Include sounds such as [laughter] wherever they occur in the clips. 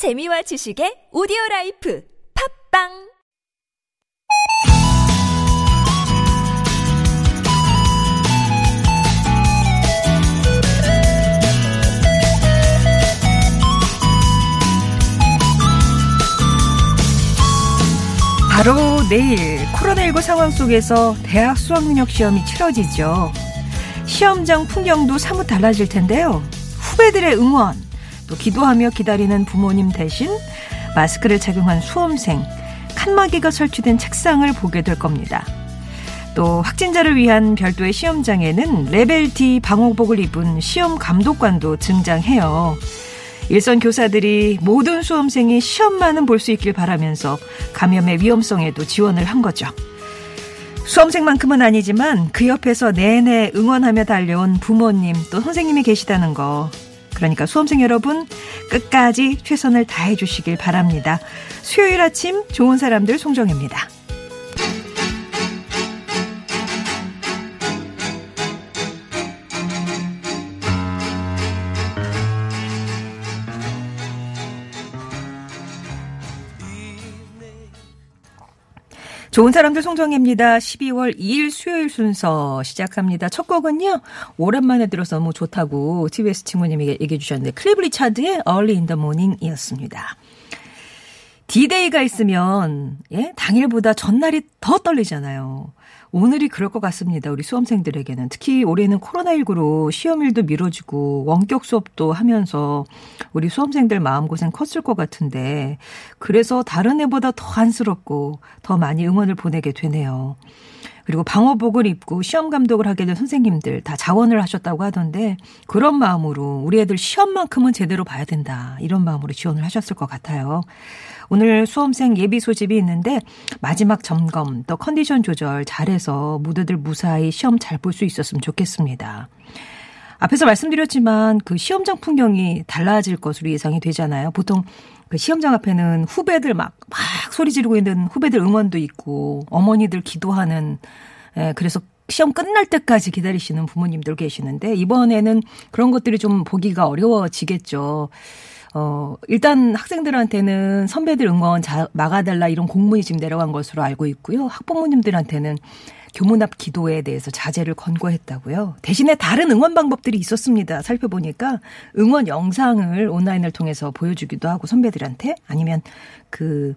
재미와 지식의 오디오 life 팟빵 바로 내일 코로나19 상황 속에서 대학 수학능력 시험이 치러지죠. 시험장 풍경도 사뭇 달라질 텐데요. 후배들의 응원, 또 기도하며 기다리는 부모님 대신 마스크를 착용한 수험생, 칸막이가 설치된 책상을 보게 될 겁니다. 또 확진자를 위한 별도의 시험장에는 레벨 D 방호복을 입은 시험 감독관도 등장해요. 일선 교사들이 모든 수험생이 시험만은 볼 수 있길 바라면서 감염의 위험성에도 지원을 한 거죠. 수험생만큼은 아니지만 그 옆에서 내내 응원하며 달려온 부모님 또 선생님이 계시다는 거. 그러니까 수험생 여러분 끝까지 최선을 다해 주시길 바랍니다. 수요일 아침 좋은 사람들 송정입니다. 좋은 사람들 송정혜입니다. 12월 2일 수요일 순서 시작합니다. 첫 곡은요. 오랜만에 들어서 너무 좋다고 TBS 친구님이 얘기해 주셨는데 클리프 리차드의 Early in the Morning이었습니다. 디데이가 있으면 예? 당일보다 전날이 더 떨리잖아요. 오늘이 그럴 것 같습니다. 우리 수험생들에게는. 특히 올해는 코로나19로 시험일도 미뤄지고 원격 수업도 하면서 우리 수험생들 마음고생 컸을 것 같은데 그래서 다른 애보다 더 안쓰럽고 더 많이 응원을 보내게 되네요. 그리고 방호복을 입고 시험 감독을 하게 된 선생님들 다 자원을 하셨다고 하던데 그런 마음으로 우리 애들 시험만큼은 제대로 봐야 된다. 이런 마음으로 지원을 하셨을 것 같아요. 오늘 수험생 예비 소집이 있는데 마지막 점검 또 컨디션 조절 잘해서 무대들 무사히 시험 잘 볼 수 있었으면 좋겠습니다. 앞에서 말씀드렸지만 그 시험장 풍경이 달라질 것으로 예상이 되잖아요. 보통 그 시험장 앞에는 후배들 막, 막 소리 지르고 있는 후배들 응원도 있고 어머니들 기도하는 예, 그래서 시험 끝날 때까지 기다리시는 부모님들 계시는데 이번에는 그런 것들이 좀 보기가 어려워지겠죠. 어, 일단 학생들한테는 선배들 응원 자, 막아달라 이런 공문이 지금 내려간 것으로 알고 있고요. 학부모님들한테는 교문 앞 기도에 대해서 자제를 권고했다고요. 대신에 다른 응원 방법들이 있었습니다. 살펴보니까 응원 영상을 온라인을 통해서 보여주기도 하고 선배들한테 아니면 그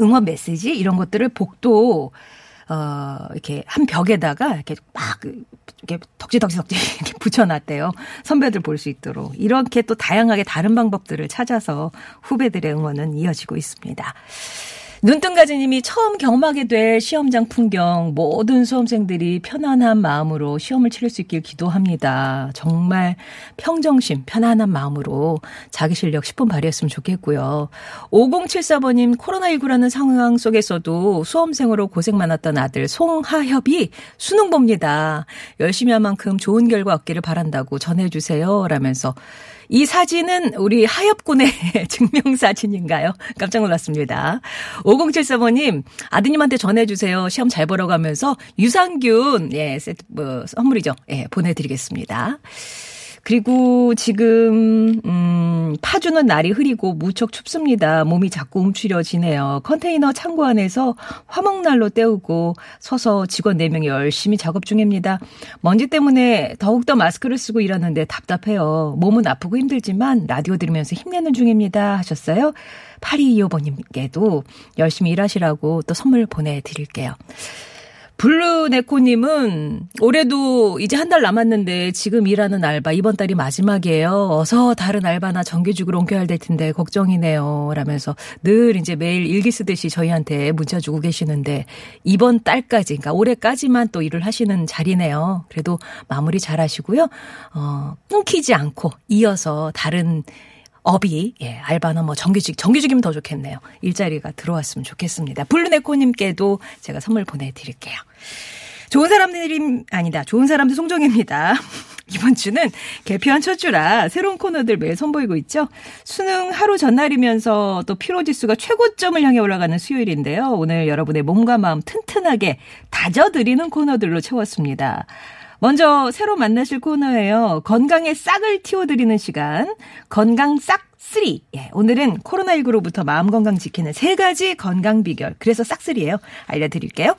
응원 메시지 이런 것들을 복도 어, 이렇게 한 벽에다가 이렇게 막 이렇게 덕지덕지덕지 [laughs] 이렇게 붙여놨대요. 선배들 볼 수 있도록. 이렇게 또 다양하게 다른 방법들을 찾아서 후배들의 응원은 이어지고 있습니다. 눈뜬가지님이 처음 경험하게 될 시험장 풍경 모든 수험생들이 편안한 마음으로 시험을 치를 수 있길 기도합니다. 정말 평정심 편안한 마음으로 자기 실력 10분 발휘했으면 좋겠고요. 5074번님 코로나19라는 상황 속에서도 수험생으로 고생 많았던 아들 송하협이 수능 봅니다. 열심히 한 만큼 좋은 결과 얻기를 바란다고 전해주세요. 라면서 이 사진은 우리 하엽군의 [laughs] 증명사진인가요? 깜짝 놀랐습니다. 5074번님, 아드님한테 전해주세요. 시험 잘 보러 가면서 유산균, 예, 세트, 뭐, 선물이죠. 예, 보내드리겠습니다. 그리고 지금 음 파주는 날이 흐리고 무척 춥습니다. 몸이 자꾸 움츠려지네요. 컨테이너 창고 안에서 화목난로 때우고 서서 직원 4명이 열심히 작업 중입니다. 먼지 때문에 더욱더 마스크를 쓰고 일하는데 답답해요. 몸은 아프고 힘들지만 라디오 들으면서 힘내는 중입니다. 하셨어요. 8225번님께도 열심히 일하시라고 또 선물 보내드릴게요. 블루네코님은 올해도 이제 한 달 남았는데 지금 일하는 알바 이번 달이 마지막이에요. 어서 다른 알바나 정규직으로 옮겨야 될 텐데 걱정이네요. 라면서 늘 이제 매일 일기 쓰듯이 저희한테 문자 주고 계시는데 이번 달까지, 그러니까 올해까지만 또 일을 하시는 자리네요. 그래도 마무리 잘 하시고요. 어, 끊기지 않고 이어서 다른 업이 예, 알바나 뭐 정규직 정규직이면 더 좋겠네요. 일자리가 들어왔으면 좋겠습니다. 블루네코님께도 제가 선물 보내드릴게요. 좋은 사람들이 아니다. 좋은 사람들 송정입니다. [laughs] 이번 주는 개편한 첫 주라 새로운 코너들 매일 선보이고 있죠. 수능 하루 전날이면서 또 피로 지수가 최고점을 향해 올라가는 수요일인데요. 오늘 여러분의 몸과 마음 튼튼하게 다져드리는 코너들로 채웠습니다. 먼저 새로 만나실 코너예요. 건강에 싹을 틔워드리는 시간. 건강 싹 3. 예, 오늘은 코로나19로부터 마음 건강 지키는 세 가지 건강 비결. 그래서 싹쓸이에요. 알려드릴게요.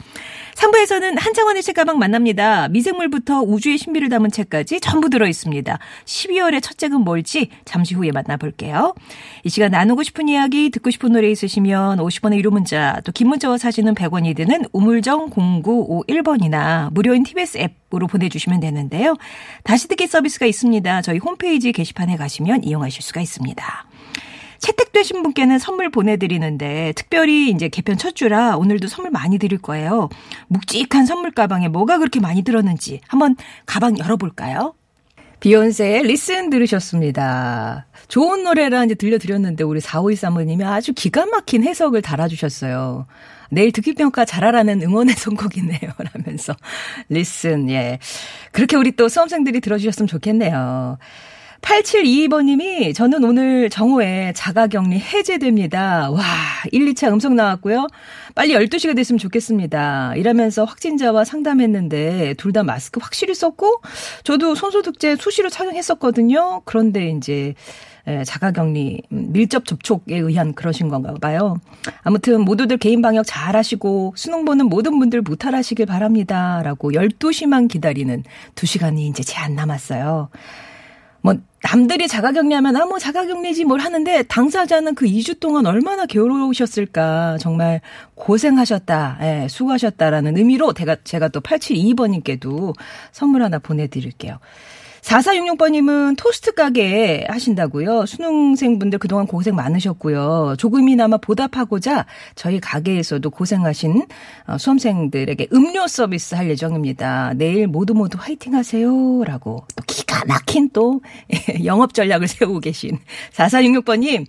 3부에서는 한창원의 책가방 만납니다. 미생물부터 우주의 신비를 담은 책까지 전부 들어있습니다. 12월의 첫 책은 뭘지 잠시 후에 만나볼게요. 이 시간 나누고 싶은 이야기, 듣고 싶은 노래 있으시면 50원의 유료 문자, 또 긴 문자와 사진은 100원이 드는 우물정 0951번이나 무료인 TBS 앱 으로 보내주시면 되는데요. 다시 듣기 서비스가 있습니다. 저희 홈페이지 게시판에 가시면 이용하실 수가 있습니다. 채택되신 분께는 선물 보내드리는데 특별히 이제 개편 첫 주라 오늘도 선물 많이 드릴 거예요. 묵직한 선물 가방에 뭐가 그렇게 많이 들었는지 한번 가방 열어볼까요? 비욘세의 Listen 들으셨습니다. 좋은 노래라 이제 들려드렸는데 우리 4523번님이 아주 기가 막힌 해석을 달아주셨어요. 내일 듣기평가 잘하라는 응원의 선곡이네요. [laughs] 라면서. Listen, 예. 그렇게 우리 또 수험생들이 들어주셨으면 좋겠네요. 8722번님이 저는 오늘 정오에 자가격리 해제됩니다. 와, 1, 2차 음성 나왔고요. 빨리 12시가 됐으면 좋겠습니다. 이러면서 확진자와 상담했는데 둘 다 마스크 확실히 썼고 저도 손소독제 수시로 착용했었거든요. 그런데 이제 자가격리 밀접 접촉에 의한 그러신 건가 봐요. 아무튼 모두들 개인 방역 잘 하시고 수능 보는 모든 분들 무탈하시길 바랍니다. 라고 12시만 기다리는 2시간이 이제 제한 남았어요. 뭐 남들이 자가격리하면 아 뭐 자가격리지 뭘 하는데 당사자는 그 2주 동안 얼마나 괴로우셨을까 정말 고생하셨다 예, 수고하셨다라는 의미로 제가 제가 또 872번님께도 선물 하나 보내드릴게요. 4466번님은 토스트 가게 하신다고요. 수능생분들 그동안 고생 많으셨고요. 조금이나마 보답하고자 저희 가게에서도 고생하신 어, 수험생들에게 음료 서비스 할 예정입니다. 내일 모두 모두 화이팅 하세요. 라고 또 기가 막힌 또 [laughs] 영업 전략을 세우고 계신 4466번님.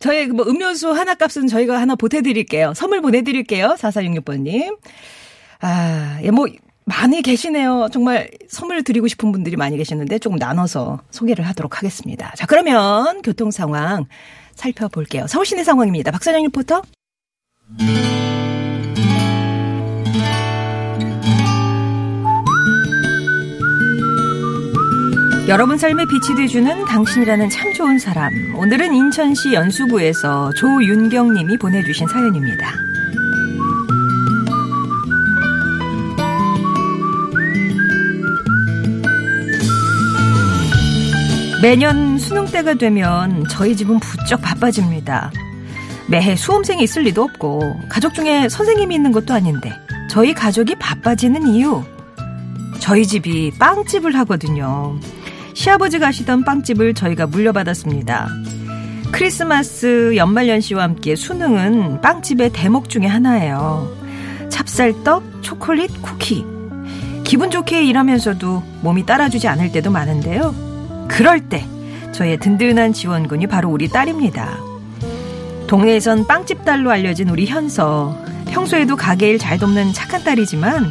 저희 뭐 음료수 하나 값은 저희가 하나 보태드릴게요. 선물 보내드릴게요. 4466번님. 아, 예, 뭐, 많이 계시네요. 정말 선물 드리고 싶은 분들이 많이 계시는데 조금 나눠서 소개를 하도록 하겠습니다. 자, 그러면 교통 상황 살펴볼게요. 서울 시내 상황입니다. 박선영 리포터. 여러분 삶에 빛이 돼주는 당신이라는 참 좋은 사람. 오늘은 인천시 연수구에서 조윤경 님이 보내주신 사연입니다. 매년 수능 때가 되면 저희 집은 부쩍 바빠집니다. 매해 수험생이 있을 리도 없고 가족 중에 선생님이 있는 것도 아닌데 저희 가족이 바빠지는 이유 저희 집이 빵집을 하거든요. 시아버지가 하시던 빵집을 저희가 물려받았습니다. 크리스마스 연말연시와 함께 수능은 빵집의 대목 중에 하나예요. 찹쌀떡, 초콜릿, 쿠키. 기분 좋게 일하면서도 몸이 따라주지 않을 때도 많은데요. 그럴 때 저의 든든한 지원군이 바로 우리 딸입니다. 동네에선 빵집 딸로 알려진 우리 현서. 평소에도 가게 일 잘 돕는 착한 딸이지만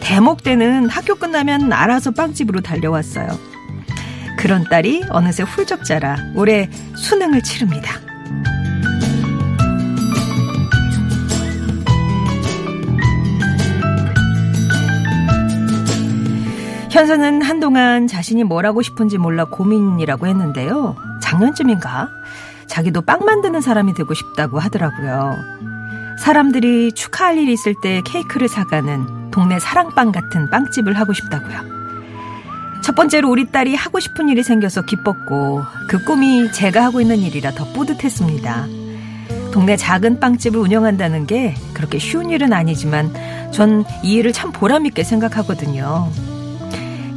대목 때는 학교 끝나면 알아서 빵집으로 달려왔어요. 그런 딸이 어느새 훌쩍 자라 올해 수능을 치릅니다. 현서는 한동안 자신이 뭘 하고 싶은지 몰라 고민이라고 했는데요. 작년쯤인가? 자기도 빵 만드는 사람이 되고 싶다고 하더라고요. 사람들이 축하할 일이 있을 때 케이크를 사가는 동네 사랑빵 같은 빵집을 하고 싶다고요. 첫 번째로 우리 딸이 하고 싶은 일이 생겨서 기뻤고 그 꿈이 제가 하고 있는 일이라 더 뿌듯했습니다. 동네 작은 빵집을 운영한다는 게 그렇게 쉬운 일은 아니지만 전 이 일을 참 보람있게 생각하거든요.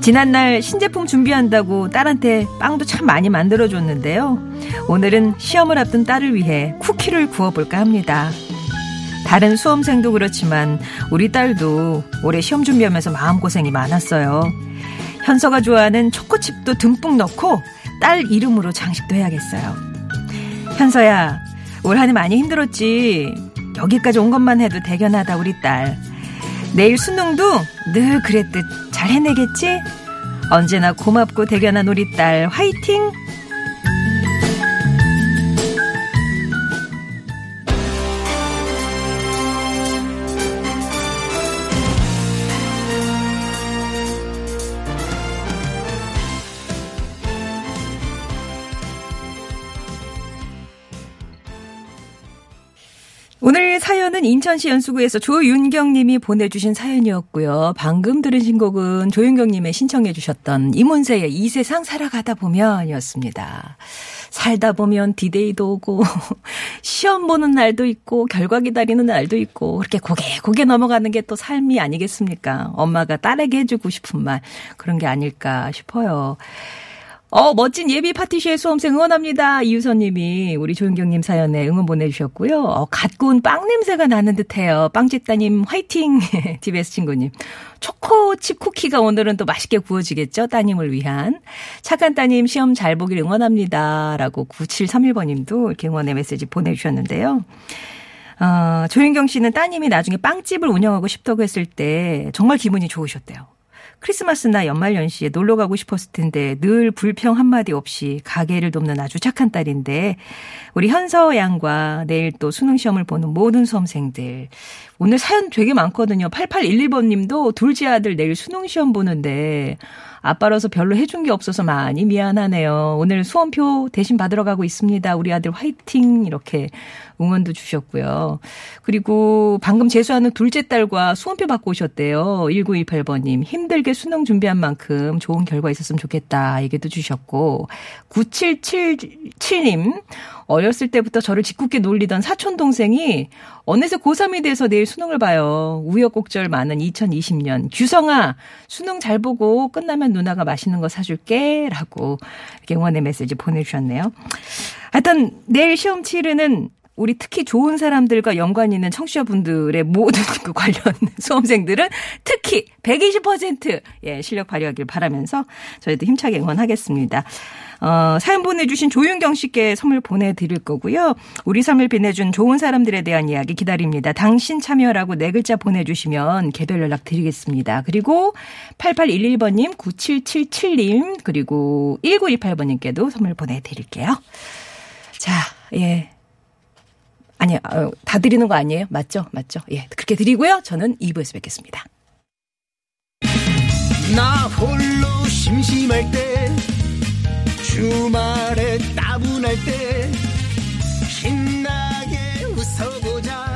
지난날 신제품 준비한다고 딸한테 빵도 참 많이 만들어줬는데요. 오늘은 시험을 앞둔 딸을 위해 쿠키를 구워볼까 합니다. 다른 수험생도 그렇지만 우리 딸도 올해 시험 준비하면서 마음고생이 많았어요. 현서가 좋아하는 초코칩도 듬뿍 넣고 딸 이름으로 장식도 해야겠어요. 현서야, 올 한해 많이 힘들었지. 여기까지 온 것만 해도 대견하다, 우리 딸. 내일 수능도 늘 그랬듯 잘 해내겠지? 언제나 고맙고 대견한 우리 딸 화이팅! 오늘 사연은 인천시 연수구에서 조윤경 님이 보내주신 사연이었고요. 방금 들으신 곡은 조윤경 님의 신청해 주셨던 이문세의 이 세상 살아가다 보면 이었습니다. 살다 보면 디데이도 오고 [laughs] 시험 보는 날도 있고 결과 기다리는 날도 있고 그렇게 고개 고개 넘어가는 게 또 삶이 아니겠습니까? 엄마가 딸에게 해주고 싶은 말 그런 게 아닐까 싶어요. 어, 멋진 예비 파티시에 수험생 응원합니다. 이유선 님이 우리 조윤경님 사연에 응원 보내주셨고요. 어, 갓 구운 빵 냄새가 나는 듯 해요. 빵집 따님 화이팅! [laughs] TBS 친구님. 초코칩 쿠키가 오늘은 또 맛있게 구워지겠죠? 따님을 위한. 착한 따님 시험 잘 보길 응원합니다. 라고 9731번 님도 이렇게 응원의 메시지 보내주셨는데요. 어, 조윤경 씨는 따님이 나중에 빵집을 운영하고 싶다고 했을 때 정말 기분이 좋으셨대요. 크리스마스나 연말연시에 놀러 가고 싶었을 텐데 늘 불평 한마디 없이 가게를 돕는 아주 착한 딸인데 우리 현서 양과 내일 또 수능 시험을 보는 모든 수험생들 오늘 사연 되게 많거든요. 8811번 님도 둘째 아들 내일 수능 시험 보는데 아빠로서 별로 해준 게 없어서 많이 미안하네요. 오늘 수험표 대신 받으러 가고 있습니다. 우리 아들 화이팅 이렇게 응원도 주셨고요. 그리고 방금 재수하는 둘째 딸과 수험표 받고 오셨대요. 1928번님 힘들게 수능 준비한 만큼 좋은 결과 있었으면 좋겠다 얘기도 주셨고 9777님 어렸을 때부터 저를 짓궂게 놀리던 사촌 동생이 어느새 고3이 돼서 내일 수능을 봐요. 우여곡절 많은 2020년. 규성아, 수능 잘 보고 끝나면 누나가 맛있는 거 사줄게. 라고 이렇게 응원의 메시지 보내주셨네요. 하여튼 내일 시험 치르는 우리 특히 좋은 사람들과 연관 있는 청취자분들의 모든 [laughs] 그 관련 수험생들은 특히 120% 예, 실력 발휘하길 바라면서 저희도 힘차게 응원하겠습니다. 어, 사연 보내주신 조윤경 씨께 선물 보내드릴 거고요. 우리 삶을 빛내준 좋은 사람들에 대한 이야기 기다립니다. 당신 참여라고 네 글자 보내주시면 개별 연락 드리겠습니다. 그리고 8811번님, 9777님, 그리고 1928번님께도 선물 보내드릴게요. 자, 예. 아니요, 어, 다 드리는 거 아니에요? 맞죠? 맞죠? 예. 그렇게 드리고요. 저는 2부에서 뵙겠습니다. 나 홀로 심심할 때 주말에 따분할 때 신나게 웃어보자